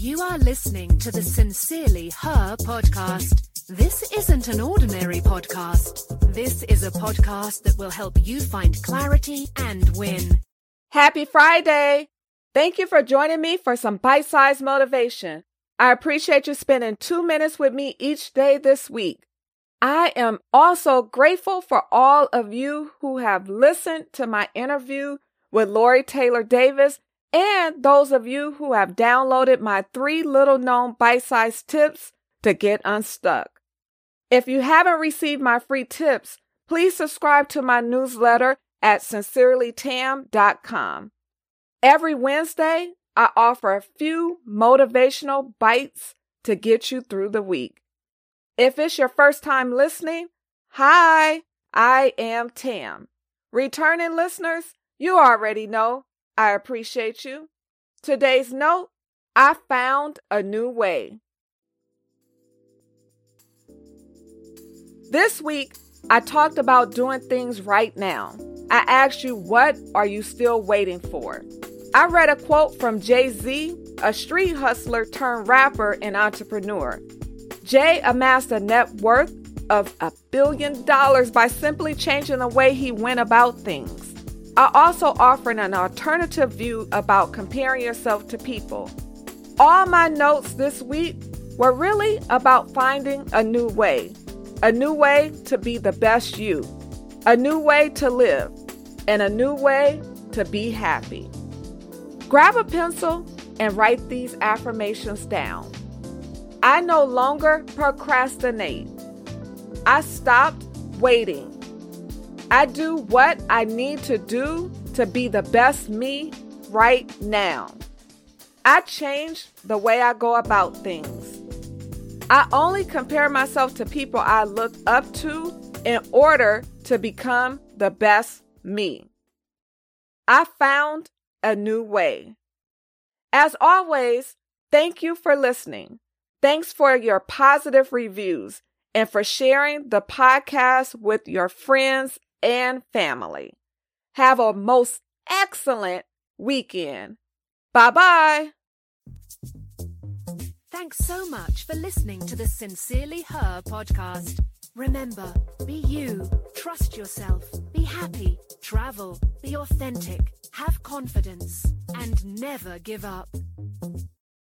You are listening to the Sincerely Her podcast. This isn't an ordinary podcast. This is a podcast that will help you find clarity and win. Happy Friday! Thank you for joining me for some bite sized motivation. I appreciate you spending two minutes with me each day this week. I am also grateful for all of you who have listened to my interview with Lori Taylor Davis and those of you who have downloaded my three little known bite sized tips to get unstuck. If you haven't received my free tips, please subscribe to my newsletter at sincerelytam.com. Every Wednesday, I offer a few motivational bites to get you through the week. If it's your first time listening, hi, I am Tam. Returning listeners, you already know I appreciate you. Today's note I found a new way. This week, I talked about doing things right now. I asked you, what are you still waiting for? I read a quote from Jay Z, a street hustler turned rapper and entrepreneur. Jay amassed a net worth of a billion dollars by simply changing the way he went about things. I also offering an alternative view about comparing yourself to people. All my notes this week were really about finding a new way a new way to be the best you, a new way to live, and a new way to be happy. Grab a pencil and write these affirmations down. I no longer procrastinate. I stopped waiting. I do what I need to do to be the best me right now. I change the way I go about things. I only compare myself to people I look up to in order to become the best me. I found a new way. As always, thank you for listening. Thanks for your positive reviews and for sharing the podcast with your friends and family. Have a most excellent weekend. Bye bye. Thanks so much for listening to the Sincerely Her podcast. Remember, be you, trust yourself, be happy, travel, be authentic, have confidence, and never give up.